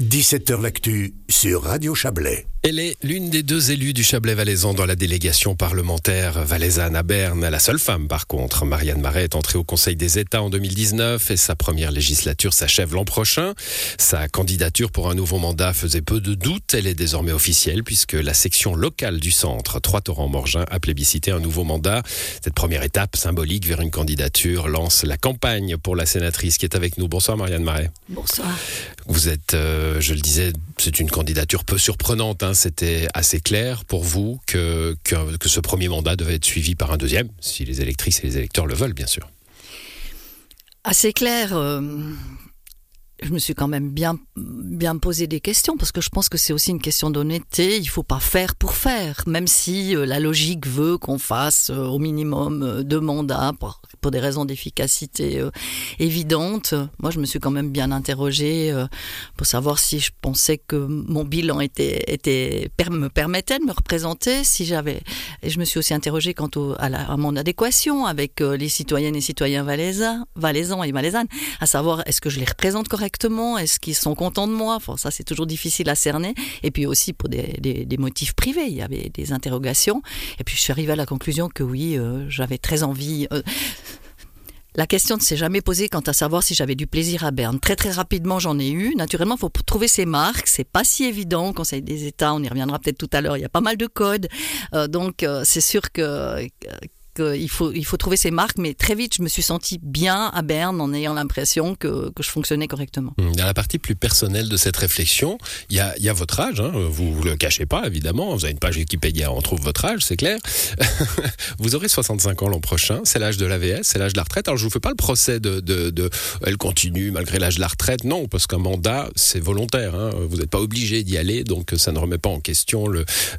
17h L'actu sur Radio Chablais. Elle est l'une des deux élues du Chablais-Valaisan dans la délégation parlementaire valaisanne à Berne. La seule femme, par contre. Marianne Marais est entrée au Conseil des États en 2019 et sa première législature s'achève l'an prochain. Sa candidature pour un nouveau mandat faisait peu de doute. Elle est désormais officielle puisque la section locale du centre, Trois-Torrents-Morgin, a plébiscité un nouveau mandat. Cette première étape symbolique vers une candidature lance la campagne pour la sénatrice qui est avec nous. Bonsoir Marianne Marais. Bonsoir. Vous êtes, euh, je le disais, c'est une candidature peu surprenante. Hein. C'était assez clair pour vous que, ce premier mandat devait être suivi par un deuxième, si les électrices et les électeurs le veulent, bien sûr. Assez clair. Euh, je me suis quand même bien, bien posé des questions parce que je pense que c'est aussi une question d'honnêteté. Il faut pas faire pour faire, même si euh, la logique veut qu'on fasse euh, au minimum euh, deux mandats pour, des raisons d'efficacité évidentes. Moi, je me suis quand même bien interrogée pour savoir si je pensais que mon bilan était, me permettait de me représenter, si. Et je me suis aussi interrogée quant à, mon adéquation avec les citoyennes et citoyens valaisans, valaisans et valaisannes, à savoir est-ce que je les représente correctement? Est-ce qu'ils sont contents de moi? Enfin, Ça, c'est toujours difficile à cerner. Et puis aussi pour des, motifs privés, il y avait des interrogations. Et puis je suis arrivée à la conclusion que oui, euh, j'avais très envie. Euh, la question ne s'est jamais posée quant à savoir si j'avais du plaisir à Berne. Très très rapidement, j'en ai eu. Naturellement, il faut trouver ses marques. C'est pas si évident. Conseil des États, on y reviendra peut-être tout à l'heure. Il y a pas mal de codes. Euh, donc, c'est sûr que il faut, il faut trouver ses marques, mais très vite, je me suis sentie bien à Berne en ayant l'impression que, que, je fonctionnais correctement. Dans la partie plus personnelle de cette réflexion, il y a, y a votre âge, hein, vous ne le cachez pas évidemment, vous avez une page Wikipédia, on trouve votre âge, c'est clair. vous aurez 65 ans l'an prochain, c'est l'âge de l'AVS, c'est l'âge de la retraite. Alors je vous fais pas le procès de, de, elle continue malgré l'âge de la retraite, non, parce qu'un mandat, c'est volontaire, hein, vous n'êtes pas obligé d'y aller, donc ça ne remet pas en question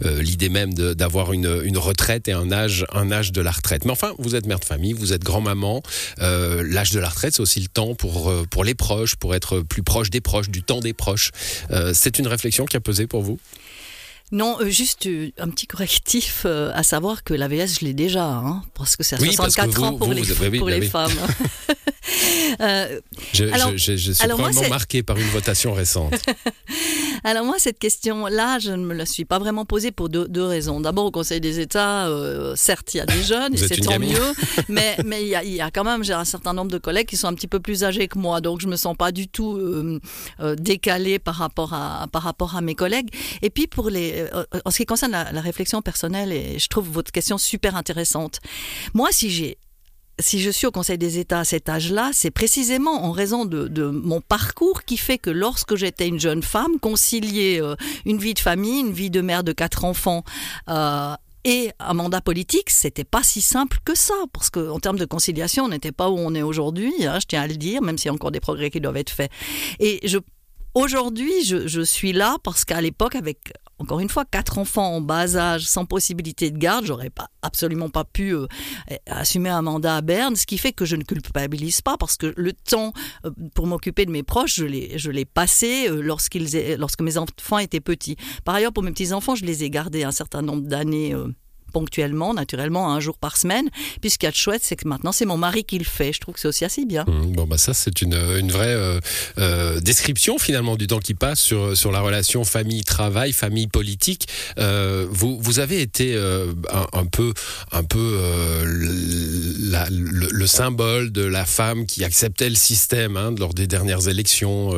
l'idée euh, même d'avoir une, une retraite et un âge, un âge de la retraite retraite. Mais enfin, vous êtes mère de famille, vous êtes grand-maman. Euh, L'âge de la retraite, c'est aussi le temps pour, euh, pour les proches, pour être plus proche des proches, du temps des proches. Euh, c'est une réflexion qui a pesé pour vous? Non, juste un petit correctif, euh, à savoir que l'AVS, je l'ai déjà, hein, parce que c'est à oui, 64 vous, ans pour vous, les, vous, oui, pour les femmes. euh, je, alors, je, je, suis alors vraiment marqué par une votation récente. alors moi, cette question-là, je ne me la suis pas vraiment posée pour deux, deux raisons. D'abord, au Conseil des États, euh, certes, il y a des jeunes, et c'est tant gamine. mieux, mais mais il y, a, y a quand même, j'ai un certain nombre de collègues qui sont un petit peu plus âgés que moi, donc je me sens pas du tout euh, euh, décalée par rapport à par rapport à mes collègues. Et puis pour les euh, en ce qui concerne la, la, réflexion personnelle, et je trouve votre question super intéressante. Moi, si j'ai si je suis au Conseil des États à cet âge-là, c'est précisément en raison de, mon parcours qui fait que lorsque j'étais une jeune femme, concilier euh, une vie de famille, une vie de mère de quatre enfants euh, et un mandat politique, c'était pas si simple que ça, parce qu'en termes de conciliation, on n'était pas où on est aujourd'hui, hein, je tiens à le dire, même s'il y a encore des progrès qui doivent être faits. Et Aujourd'hui, je, suis là parce qu'à l'époque, avec encore une fois, quatre enfants en bas âge, sans possibilité de garde, j'aurais pas absolument pas pu euh, assumer un mandat à Berne, ce qui fait que je ne culpabilise pas parce que le temps euh, pour m'occuper de mes proches, je l'ai, je l'ai passé euh, lorsqu'ils, lorsque mes enfants étaient petits. Par ailleurs, pour mes petits enfants, je les ai gardés un certain nombre d'années. Euh, ponctuellement, naturellement, un jour par semaine. Puis ce qu'il y a de chouette, c'est que maintenant, c'est mon mari qui le fait. Je trouve que c'est aussi assez bien. Mmh, bon, bah ça, c'est une, une vraie euh, euh, description finalement du temps qui passe sur, sur la relation famille-travail, famille-politique. Euh, vous, vous avez été un, peu, un peu le, le, symbole de la femme qui acceptait le système hein, lors des dernières élections.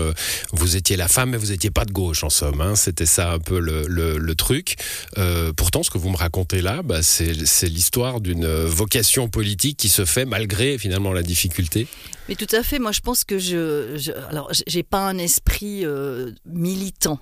Vous étiez la femme, mais vous n'étiez pas de gauche en somme. Hein, C'était ça un peu le, le truc. pourtant, ce que vous me racontez là, bah, c'est l'histoire d'une vocation politique qui se fait malgré finalement la difficulté. Mais tout à fait. Moi, je pense que je, je alors, j'ai pas un esprit euh, militant.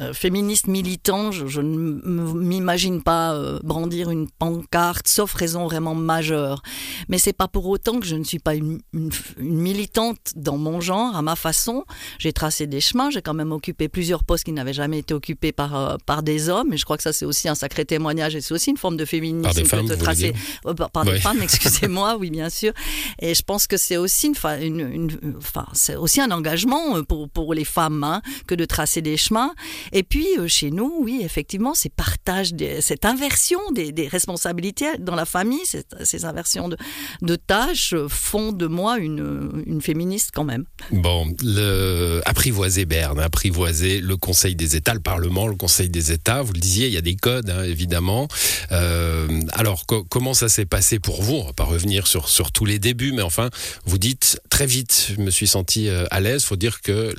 Euh, féministe militant, je, je ne m'imagine pas euh, brandir une pancarte, sauf raison vraiment majeure. Mais c'est pas pour autant que je ne suis pas une, une, une militante dans mon genre, à ma façon. J'ai tracé des chemins, j'ai quand même occupé plusieurs postes qui n'avaient jamais été occupés par, euh, par des hommes, et je crois que ça c'est aussi un sacré témoignage, et c'est aussi une forme de féminisme par des femmes, de tracer par, par ouais. des femmes, excusez-moi, oui bien sûr. Et je pense que c'est aussi une, une, une enfin c'est aussi un engagement pour pour les femmes hein, que de tracer des chemins. Et puis chez nous, oui, effectivement, ces partages, cette inversion des, responsabilités dans la famille, ces inversions de, tâches font de moi une, une féministe quand même. Bon, le, apprivoiser Berne, apprivoiser le Conseil des États, le Parlement, le Conseil des États. Vous le disiez, il y a des codes, hein, évidemment. Euh, alors, comment ça s'est passé pour vous? On va pas revenir sur, tous les débuts, mais enfin, vous dites très vite, je me suis senti euh, à l'aise. Il faut dire que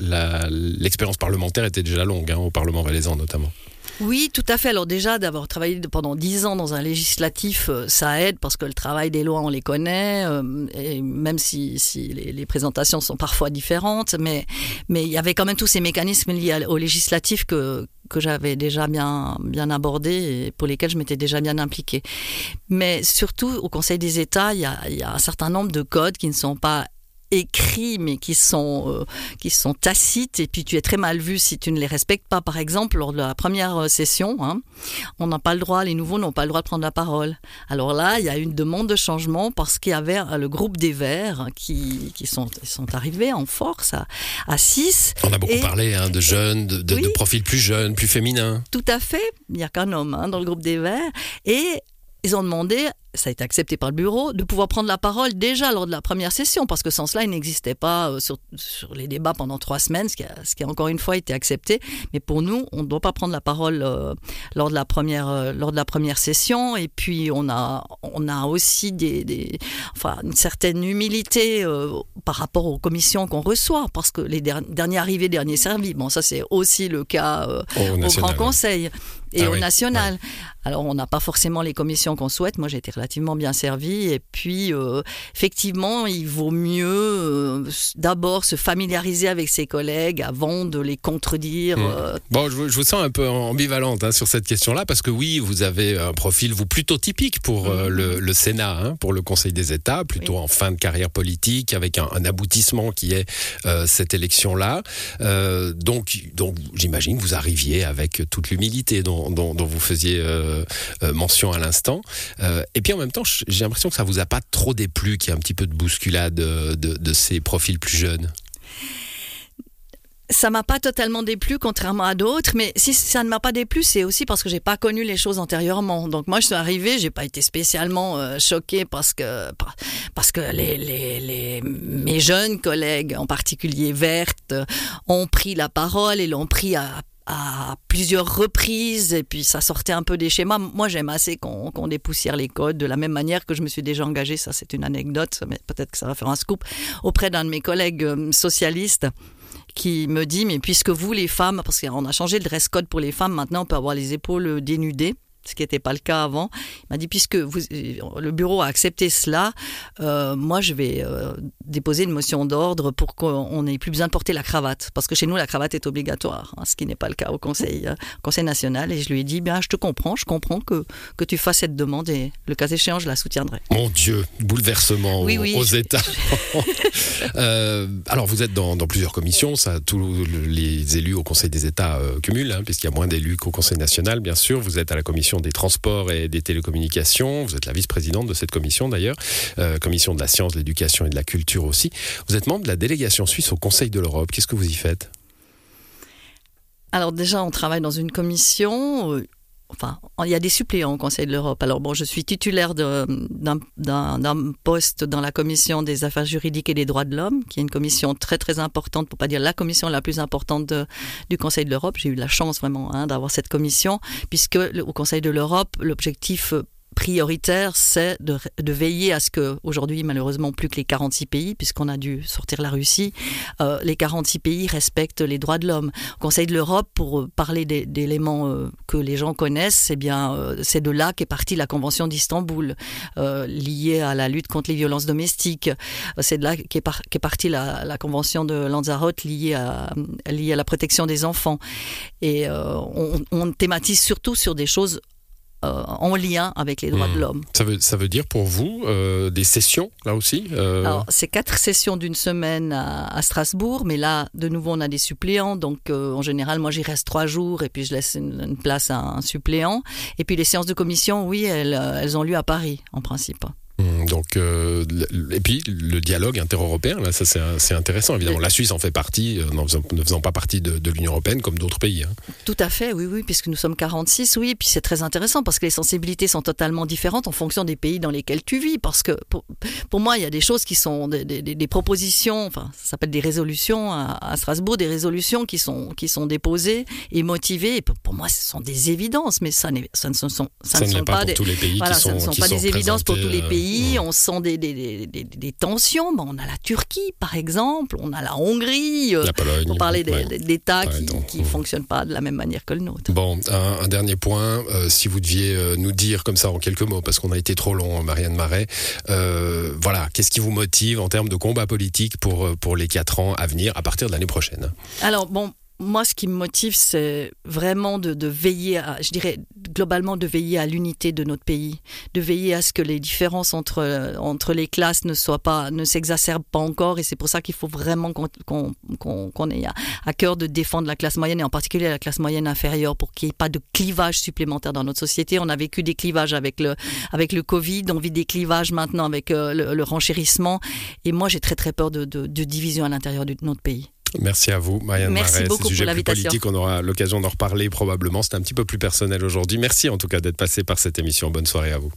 l'expérience parlementaire était déjà longue, hein, Parlement valaisan notamment. Oui, tout à fait. Alors déjà, d'avoir travaillé pendant dix ans dans un législatif, euh, ça aide parce que le travail des lois, on les connaît, euh, et même si, les, présentations sont parfois différentes, mais il y avait quand même tous ces mécanismes liés au législatif que j'avais déjà bien bien abordés et pour lesquels je m'étais déjà bien impliquée. Mais surtout au Conseil des États, il y a, il y a un certain nombre de codes qui ne sont pas écrits mais qui sont euh, qui sont tacites. Et puis tu es très mal vu si tu ne les respectes pas par exemple lors de la première euh, session hein, on n'a pas le droit les nouveaux n'ont pas le droit de prendre la parole. Alors là il y a une demande de changement parce qu'il y avait euh, le groupe des Verts qui, qui sont sont arrivés en force à, à 6 on a beaucoup parlé hein, de jeunes de, de, profils plus jeunes plus féminins. Tout à fait. Il n'y a qu'un homme hein, dans le groupe des Verts. Et ils ont demandé ça a été accepté par le bureau, de pouvoir prendre la parole déjà lors de la première session, parce que sans cela, il n'existait pas euh, sur, sur, les débats pendant trois semaines, ce qui, a, ce qui a encore une fois été accepté. Mais pour nous, on ne doit pas prendre la parole euh, lors, de la première, euh, lors de la première session. Et puis, on a, on a aussi des, des enfin, une certaine humilité par rapport aux commissions qu'on reçoit, parce que les derniers arrivés, derniers servis, bon, ça c'est aussi le cas au, Grand Conseil et ah au national. Alors, on n'a pas forcément les commissions qu'on souhaite. Moi, j'ai été relativement bien servi. Et puis, euh, effectivement, il vaut mieux euh, d'abord se familiariser avec ses collègues avant de les contredire. Hmm. Euh. Bon, je, vous sens un peu ambivalente hein, sur cette question-là, parce que oui, vous avez un profil, vous, plutôt typique pour hmm. le, Sénat, hein, pour le Conseil des États, plutôt en fin de carrière politique, avec un, aboutissement qui est cette élection-là. donc, donc j'imagine que vous arriviez avec toute l'humilité dont, dont, vous faisiez mention à l'instant. et puis, en même temps, j'ai l'impression que ça vous a pas trop déplu qu'il y ait un petit peu de bousculade euh, de, ces profils plus jeunes ça m'a pas totalement déplu, contrairement à d'autres. Mais si ça ne m'a pas déplu, c'est aussi parce que j'ai pas connu les choses antérieurement. Donc moi, je suis arrivée, j'ai pas été spécialement euh, choquée parce que parce que les, mes jeunes collègues, en particulier vertes, ont pris la parole et l'ont pris à à plusieurs reprises et puis ça sortait un peu des schémas. Moi, j'aime assez qu'on dépoussière les codes de la même manière que je me suis déjà engagée, ça c'est une anecdote, mais peut-être que ça va faire un scoop, auprès d'un de mes collègues euh, socialistes qui me dit, mais puisque vous les femmes, parce qu'on a changé le dress code pour les femmes, maintenant on peut avoir les épaules dénudées ce qui n'était pas le cas avant. Il m'a dit, puisque vous, le bureau a accepté cela, euh, moi je vais euh, déposer une motion d'ordre pour qu'on n'ait plus besoin de porter la cravate. Parce que chez nous, la cravate est obligatoire, hein, ce qui n'est pas le cas au Conseil, euh, Conseil national. Et je lui ai dit, bien, je te comprends, je comprends que, que tu fasses cette demande et le cas échéant, je la soutiendrai. Mon Dieu, bouleversement aux, États. alors, vous êtes dans, plusieurs commissions, ça, tous les élus au Conseil des États cumulent, hein, puisqu'il y a moins d'élus qu'au Conseil national, bien sûr. Vous êtes à la commission des transports et des télécommunications. Vous êtes la vice-présidente de cette commission d'ailleurs, euh, commission de la science, de l'éducation et de la culture aussi. Vous êtes membre de la délégation suisse au Conseil de l'Europe. Qu'est-ce que vous y faites? Alors déjà, on travaille dans une commission euh, enfin, il y a des suppléants au Conseil de l'Europe. Alors bon, je suis titulaire d'un poste dans la commission des affaires juridiques et des droits de l'homme, qui est une commission très très importante, pour pas dire la commission la plus importante du Conseil de l'Europe. J'ai eu la chance vraiment hein, d'avoir cette commission, puisque au Conseil de l'Europe, l'objectif prioritaire, c'est de, veiller à ce que, aujourd'hui, malheureusement, plus que les 46 pays, puisqu'on a dû sortir la Russie, euh, les 46 pays respectent les droits de l'homme. Au Conseil de l'Europe, pour parler d'éléments euh, que les gens connaissent, c'est bien, euh, c'est de là qu'est partie la Convention d'Istanbul, liée à la lutte contre les violences domestiques. C'est de là qu'est est partie la, Convention de Lanzarote, liée à, liée à la protection des enfants. Et on, on thématise surtout sur des choses euh, en lien avec les droits de hmm. l'homme. Ça veut, ça veut dire pour vous euh, des sessions, là aussi euh... Alors, c'est quatre sessions d'une semaine à, Strasbourg, mais là, de nouveau, on a des suppléants. Donc, euh, en général, moi, j'y reste trois jours et puis je laisse une, place à un suppléant. Et puis, les séances de commission, oui, elles, elles ont lieu à Paris, en principe. Hum, donc, euh, et puis le dialogue intereuropéen, là, ça c'est intéressant. Évidemment, la Suisse en fait partie, euh, ne faisant pas partie de, l'Union européenne comme d'autres pays. Hein. Tout à fait, oui, oui, puisque nous sommes 46, oui. Puis c'est très intéressant parce que les sensibilités sont totalement différentes en fonction des pays dans lesquels tu vis. Parce que pour, moi, il y a des choses qui sont des, propositions, enfin, ça s'appelle des résolutions à, Strasbourg, des résolutions qui sont qui sont déposées et motivées. Et pour, moi, ce sont des évidences, mais ça, ça ne sont, ça, ne sont pas, des, tous les pays voilà, qui sont, ne sont pas des évidences pour tous les pays. On sent des, des, des, des tensions. On a la Turquie, par exemple, on a la Hongrie. Euh, la Pologne. Pour parler d'États qui ne fonctionnent pas de la même manière que le nôtre. Bon, un, dernier point. Euh, si vous deviez euh, nous dire comme ça en quelques mots, parce qu'on a été trop long, Marianne Marais, voilà, qu'est-ce qui vous motive en termes de combat politique pour, pour les quatre ans à venir, à partir de l'année prochaine? Alors, bon, moi, ce qui me motive, c'est vraiment de, veiller à, je dirais globalement, de veiller à l'unité de notre pays, de veiller à ce que les différences entre, entre les classes ne soient pas, ne s'exacerbent pas encore. Et c'est pour ça qu'il faut vraiment qu'on ait à, cœur de défendre la classe moyenne et en particulier la classe moyenne inférieure pour qu'il n'y ait pas de clivage supplémentaire dans notre société. On a vécu des clivages avec le, avec le Covid, on vit des clivages maintenant avec euh, le, renchérissement. Et moi, j'ai très très peur de, de, de division à l'intérieur de notre pays. Merci à vous, Marianne Merci Marais. Beaucoup sujet plus politique, on aura l'occasion d'en reparler probablement. C'est un petit peu plus personnel aujourd'hui. Merci en tout cas d'être passé par cette émission. Bonne soirée à vous.